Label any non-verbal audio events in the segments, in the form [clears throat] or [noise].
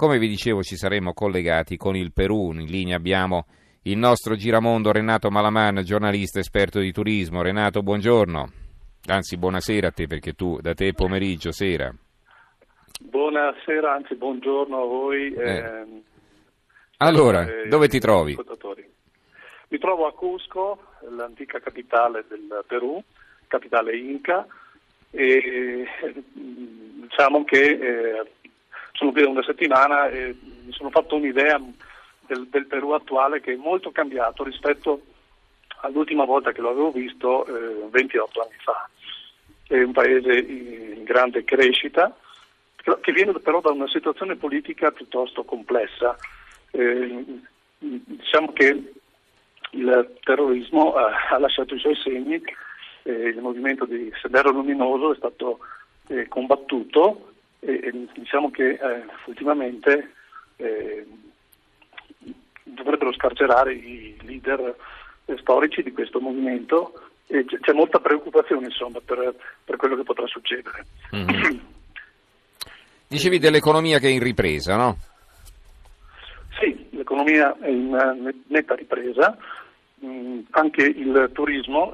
Come vi dicevo ci saremo collegati con il Perù, in linea abbiamo il nostro giramondo Renato Malaman, giornalista esperto di turismo. Renato, buongiorno. Anzi, buonasera a te perché tu da te è pomeriggio, sera. Buonasera, anzi buongiorno a voi. Eh. Ehm, allora, eh, dove ti trovi? Mi trovo a Cusco, l'antica capitale del Perù, capitale Inca, e [laughs] diciamo che sono qui da una settimana e mi sono fatto un'idea del, del, Perù attuale che è molto cambiato rispetto all'ultima volta che lo avevo visto eh, 28 anni fa. È un paese in grande crescita, che viene però da una situazione politica piuttosto complessa. Eh, diciamo che il terrorismo ha, ha lasciato i suoi segni, eh, il movimento di Sendero Luminoso è stato eh, combattuto e, diciamo che eh, ultimamente eh, dovrebbero scarcerare i leader storici di questo movimento e c'è molta preoccupazione insomma, per, per, quello che potrà succedere. Mm-hmm. [clears throat] Dicevi dell'economia che è in ripresa, no? Sì, l'economia è in netta ripresa, mm, anche il turismo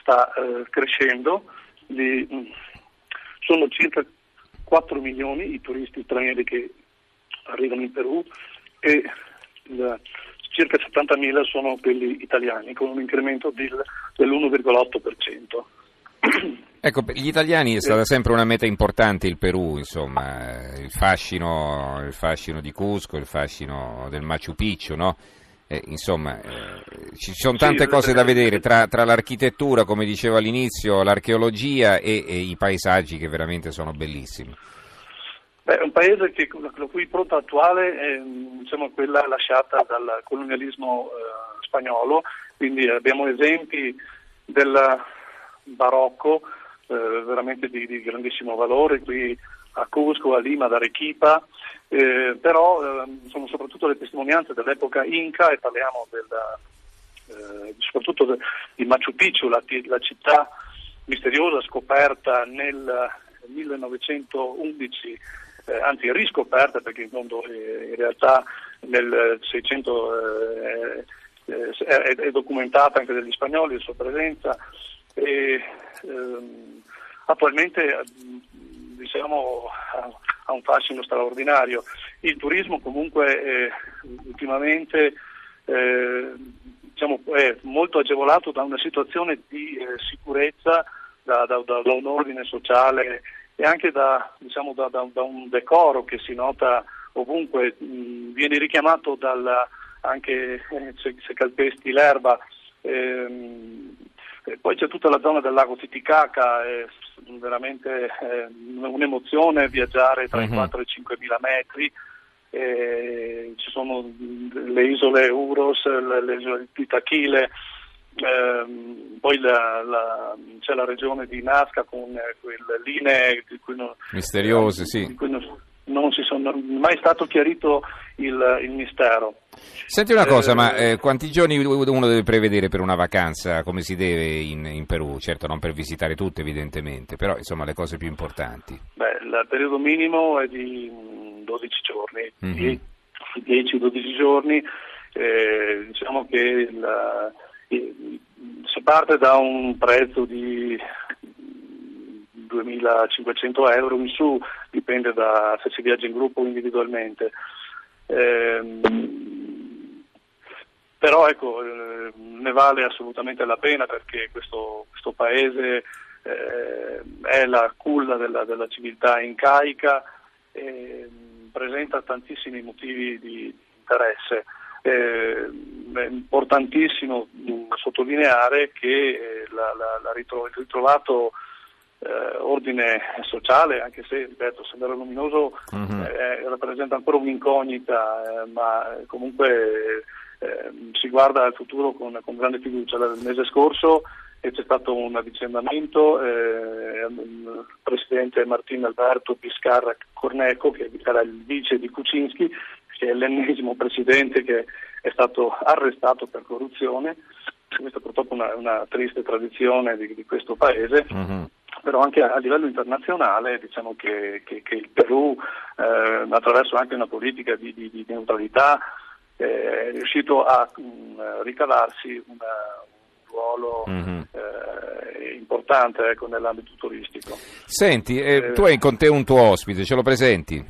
sta eh, crescendo, Li, mm, sono circa 4 milioni i turisti stranieri che arrivano in Perù e il, circa 70.000 sono quelli italiani, con un incremento del, dell'1,8%. [clears throat] Ecco, per gli italiani è stata sempre una meta importante il Perù, insomma, il fascino, il fascino di Cusco, il fascino del Machu Picchu, no? Eh, insomma, eh, ci sono tante sì, cose da vedere tra, tra, l'architettura, come dicevo all'inizio, l'archeologia e, e, i paesaggi che veramente sono bellissimi. Beh, è un paese che, la cui impronta attuale è diciamo, quella lasciata dal colonialismo eh, spagnolo, quindi abbiamo esempi del barocco eh, veramente di, di, grandissimo valore. Qui a Cusco, a Lima, ad Arequipa, eh, però eh, sono soprattutto le testimonianze dell'epoca Inca e parliamo del, eh, soprattutto di Machu Picchu, la, la, città misteriosa scoperta nel 1911, eh, anzi riscoperta perché in, mondo, eh, in realtà nel 600 eh, è, è, documentata anche dagli spagnoli la sua presenza e ehm, attualmente diciamo, ha un fascino straordinario. Il turismo comunque eh, ultimamente eh, diciamo, è molto agevolato da una situazione di eh, sicurezza, da, da, da, un ordine sociale e anche da, diciamo, da, un decoro che si nota ovunque, mh, viene richiamato dal, anche eh, se, se calpesti l'erba. Ehm, poi c'è tutta la zona del lago Titicaca, è veramente eh, un'emozione viaggiare tra uh-huh. i 4 mhm. e i 5 mila metri. Eh, ci sono le isole Uros, le, le isole di Tachile, ehm, poi la, la, c'è la regione di Nazca con eh, quelle linee di cui non, misteriose, sì. Di cui non, non si sono mai stato chiarito il, il mistero. Senti una cosa, eh, ma eh, quanti giorni uno deve prevedere per una vacanza come si deve in, in, Perù? Certo non per visitare tutte evidentemente, però insomma le cose più importanti. Beh, il periodo minimo è di 12 giorni, mm-hmm. 10-12 giorni, eh, diciamo che la, si parte da un prezzo di 2.500 euro in su, dipende da se si viaggia in gruppo o individualmente. Eh, però ecco, eh, ne vale assolutamente la pena perché questo, questo paese eh, è la culla della, della civiltà incaica e presenta tantissimi motivi di interesse. Eh, è importantissimo sottolineare che la, la, la ritro, il ritrovato eh, ordine sociale, anche se, ripeto, Sendero Luminoso uh-huh. eh, rappresenta ancora un'incognita, eh, ma comunque eh, si guarda al futuro con, con grande fiducia. Il mese scorso c'è stato un avvicendamento, eh, il presidente Martino Alberto Piscarra Corneco, che era il vice di Kuczynski, che è l'ennesimo presidente che è stato arrestato per corruzione. Questa è purtroppo una, una triste tradizione di, di questo paese. Uh-huh però anche a livello internazionale diciamo che, che, che il Perù eh, attraverso anche una politica di, di, di neutralità eh, è riuscito a mh, mm, ricavarsi una, un ruolo mm-hmm. eh, importante ecco, nell'ambito turistico. Senti, eh, eh, tu hai con te un tuo ospite, ce lo presenti?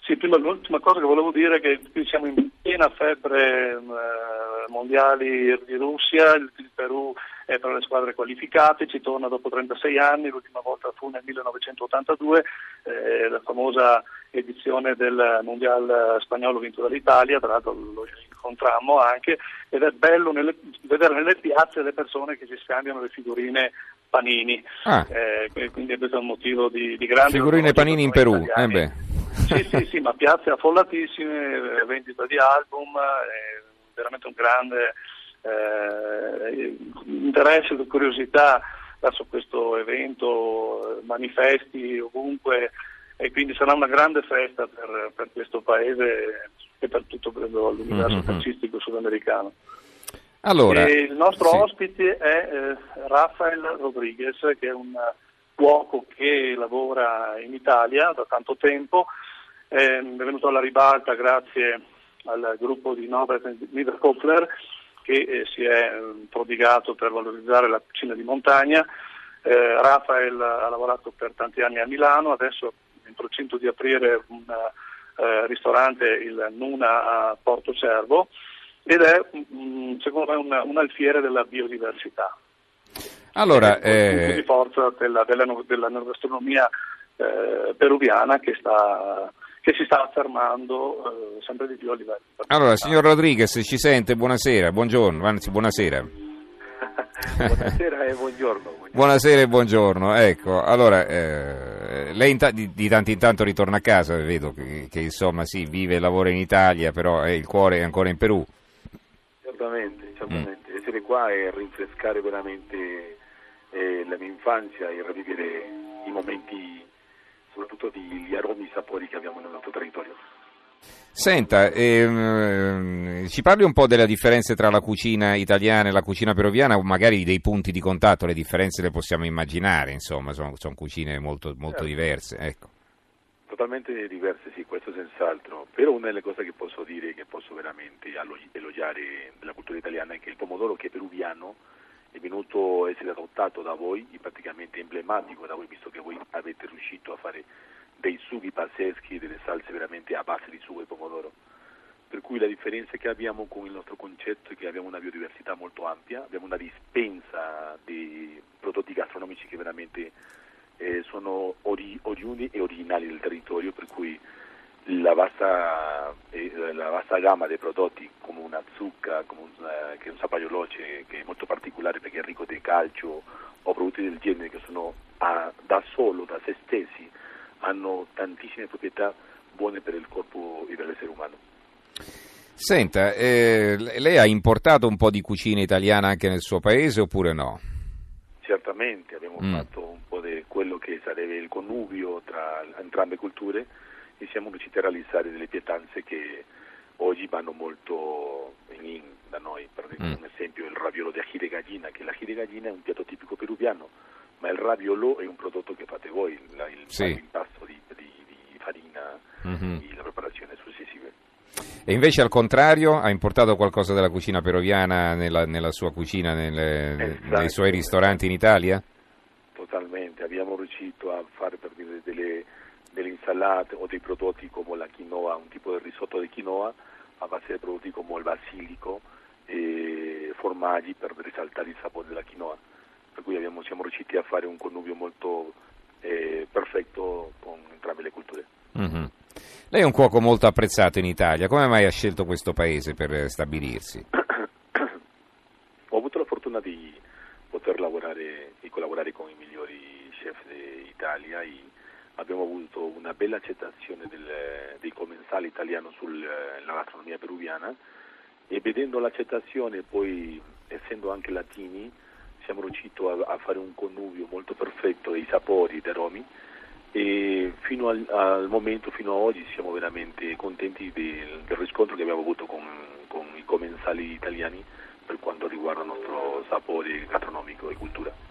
Sì, prima l'ultima cosa che volevo dire è che qui siamo in piena febbre eh, mondiali di Russia, il, il, Perù è tra le squadre qualificate, ci torna dopo 36 anni, l'ultima volta fu nel 1982, eh, la famosa edizione del mondiale spagnolo vinto dall'Italia, tra l'altro lo incontrammo anche, ed è bello nelle, vedere nelle piazze le persone che si scambiano le figurine Panini, ah. eh, quindi questo è un motivo di, di grande... Figurine Panini in Perù, eh sì, sì, sì, ma piazze affollatissime, vendita di album, veramente un grande eh, interesse e curiosità verso questo evento, manifesti ovunque e quindi sarà una grande festa per, per questo paese e per tutto credo, l'universo mm-hmm. calcistico sudamericano. Allora, il nostro sì. ospite è eh, Rafael Rodriguez, che è un cuoco che lavora in Italia da tanto tempo è venuto alla ribalta grazie al gruppo di Norbert Nieder Kopfler che eh, si è eh, prodigato per valorizzare la cucina di montagna. Eh, Rafael ha lavorato per tanti anni a Milano, adesso è in procinto di aprire un eh, ristorante, il Nuna a Porto Cervo, ed è mm, secondo me un, un alfiere della biodiversità. Allora, è un punto di forza della, della, della gastronomia eh, peruviana che sta che si sta affermando eh, sempre di più a livello Allora, signor Rodriguez, ci sente? Buonasera, buongiorno, anzi buonasera. [laughs] buonasera e buongiorno. Buonasera e buongiorno, ecco, allora, eh, lei ta- di, di, tanto in tanto ritorna a casa, vedo che, che, insomma sì, vive e lavora in Italia, però eh, il cuore è ancora in Perù. Certamente, certamente, mm. essere qua e rinfrescare veramente eh, la mia infanzia e rivivere i momenti soprattutto gli aromi e i sapori che abbiamo nel nostro territorio. Senta, ehm, ci parli un po' delle differenze tra la cucina italiana e la cucina peruviana, o magari dei punti di contatto, le differenze le possiamo immaginare, insomma, sono, sono cucine molto, molto certo. diverse. Ecco. Totalmente diverse, sì, questo senz'altro, però una delle cose che posso dire, che posso veramente elogiare della cultura italiana è che il pomodoro che è peruviano è venuto a essere adottato da voi, praticamente emblematico da voi, visto che voi avete riuscito a fare dei sughi pazzeschi, delle salse veramente a base di sugo e pomodoro. Per cui la differenza che abbiamo con il nostro concetto è che abbiamo una biodiversità molto ampia, abbiamo una dispensa di prodotti gastronomici che veramente eh, sono ori- oriundi e originali del territorio, per cui la vasta, eh, la vasta, gamma dei prodotti come una zucca, come un, eh, che è un sapaioloce che è molto particolare perché è ricco di calcio o prodotti del genere che sono a, da solo, da se stessi, hanno tantissime proprietà buone per il corpo e per l'essere umano. Senta, eh, lei ha importato un po' di cucina italiana anche nel suo paese oppure no? Certamente, abbiamo mm. fatto un po' di quello che sarebbe il connubio tra entrambe le culture e siamo riusciti a realizzare delle pietanze che oggi vanno molto in, da noi. Per mm. esempio il raviolo di achille gallina, che di gallina è un piatto tipico peruviano, ma il raviolo è un prodotto che fate voi, il, il, sì. impasto di, di, di farina mm-hmm. e la preparazione successiva. E invece al contrario ha importato qualcosa della cucina peruviana nella, nella sua cucina, nelle, esatto. nei suoi ristoranti in Italia? Totalmente, abbiamo riuscito a fare per dire delle insalate o dei prodotti come la quinoa, un tipo di risotto di quinoa a base di prodotti come il basilico e formaggi per risaltare il sapore della quinoa. Per cui abbiamo, siamo riusciti a fare un connubio molto eh, perfetto con entrambe le culture. Mm-hmm. Lei è un cuoco molto apprezzato in Italia, come mai ha scelto questo paese per stabilirsi? [coughs] Ho avuto la fortuna di poter lavorare e collaborare con i migliori chef d'Italia e abbiamo avuto una bella accettazione del, dei commensali italiani sulla gastronomia peruviana e vedendo l'accettazione poi essendo anche latini siamo riusciti a, a fare un connubio molto perfetto dei sapori dei aromi e fino al, al, momento, fino ad oggi siamo veramente contenti del, del riscontro che abbiamo avuto con, con i commensali italiani per quanto riguarda il nostro sapore gastronomico e cultura.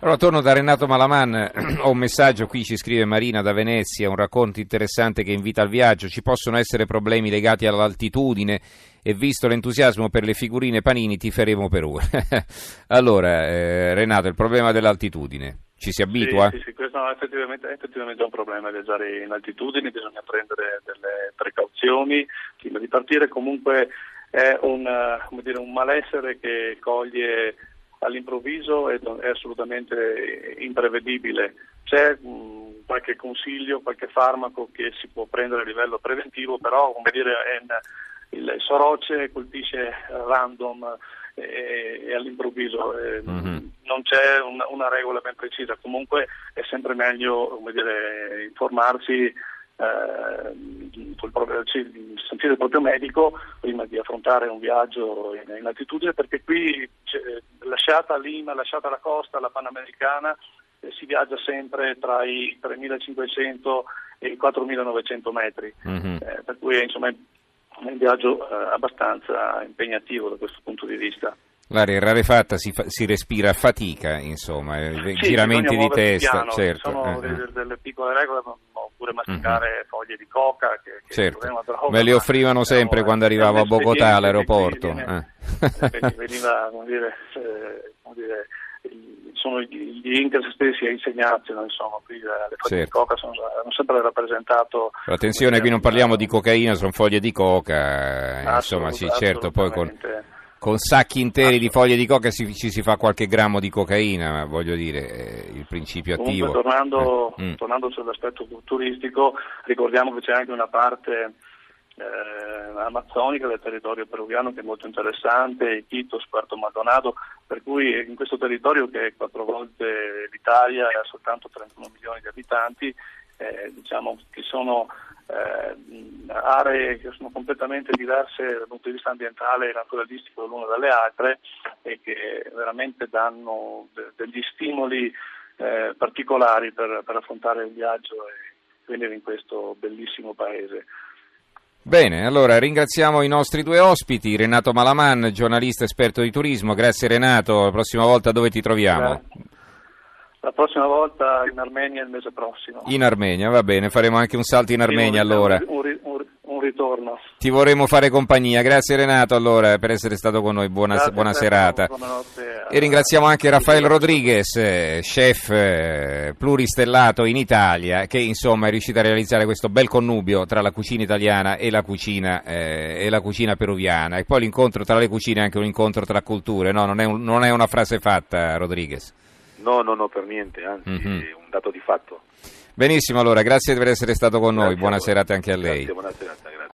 Allora torno da Renato Malaman, [clears throat] ho un messaggio qui, ci scrive Marina da Venezia, un racconto interessante che invita al viaggio, ci possono essere problemi legati all'altitudine e visto l'entusiasmo per le figurine panini ti faremo Perù. [laughs] allora eh, Renato, il problema dell'altitudine, ci si abitua? Sì, sì, sì questo è effettivamente, è effettivamente un problema viaggiare in altitudine, bisogna prendere delle precauzioni, prima di partire comunque è un, dire, un malessere che coglie all'improvviso è, è assolutamente imprevedibile. C'è mh, qualche consiglio, qualche farmaco che si può prendere a livello preventivo, però come dire, è, il soroce colpisce random e, e all'improvviso eh, mm-hmm. non c'è una, una, regola ben precisa. Comunque è sempre meglio dire, informarsi eh, proprio, sentire il proprio medico prima di affrontare un viaggio in, in altitudine perché qui lasciata Lima, lasciata la costa, la Panamericana eh, si viaggia sempre tra i 3.500 e i 4.900 metri, mm-hmm. eh, per cui insomma, è un viaggio eh, abbastanza impegnativo da questo punto di vista. L'aria rarefatta si, fa, si respira a fatica, insomma, sì, giramenti di testa, piano, certo. Sono eh, delle, delle, piccole regole, oppure masticare mm-hmm. foglie di coca. Che, che certo. droga, Me le offrivano ma, sempre no, quando arrivavo a Bogotà all'aeroporto. Viene, eh. veniva, come dire, eh, come dire, sono gli Inter stessi a insegnarci, insomma, qui le foglie certo. di coca sono, hanno sempre rappresentato... Attenzione, qui non parliamo di cocaina, sono foglie di coca, insomma, sì, certo, poi con con sacchi interi di foglie di coca ci, ci si fa qualche grammo di cocaina, ma voglio dire, eh, il principio attivo. Comunque, tornando, eh. mm. tornando sull'aspetto turistico, ricordiamo che c'è anche una parte eh, amazzonica del territorio peruviano che è molto interessante, Iquitos, Puerto Maldonado, per cui in questo territorio che è quattro volte l'Italia e ha soltanto 31 milioni di abitanti, eh, diciamo che sono eh, aree che sono completamente diverse dal punto di vista ambientale e naturalistico l'una dalle altre e che veramente danno de- degli stimoli eh, particolari per, per affrontare il viaggio e venire in questo bellissimo paese. Bene, allora ringraziamo i nostri due ospiti, Renato Malaman, giornalista esperto di turismo. Grazie Renato, la prossima volta dove ti troviamo? Grazie. La prossima volta in Armenia il mese prossimo. In Armenia, va bene, faremo anche un salto in Armenia sì, allora. Un, un, un, ritorno. Ti vorremmo fare compagnia. Grazie Renato allora per essere stato con noi. Buona, buona serata. E ringraziamo anche Raffaele Rodriguez, eh, chef eh, pluristellato in Italia, che insomma è riuscito a realizzare questo bel connubio tra la cucina italiana e la cucina, eh, e la cucina peruviana. E poi l'incontro tra le cucine è anche un incontro tra culture, no? non, è un, non è una frase fatta, Rodriguez. No, no, no, per niente, anzi mm-hmm. è un dato di fatto. Benissimo, allora, grazie per essere stato con grazie noi, buona serata anche a lei. Grazie, buona serata.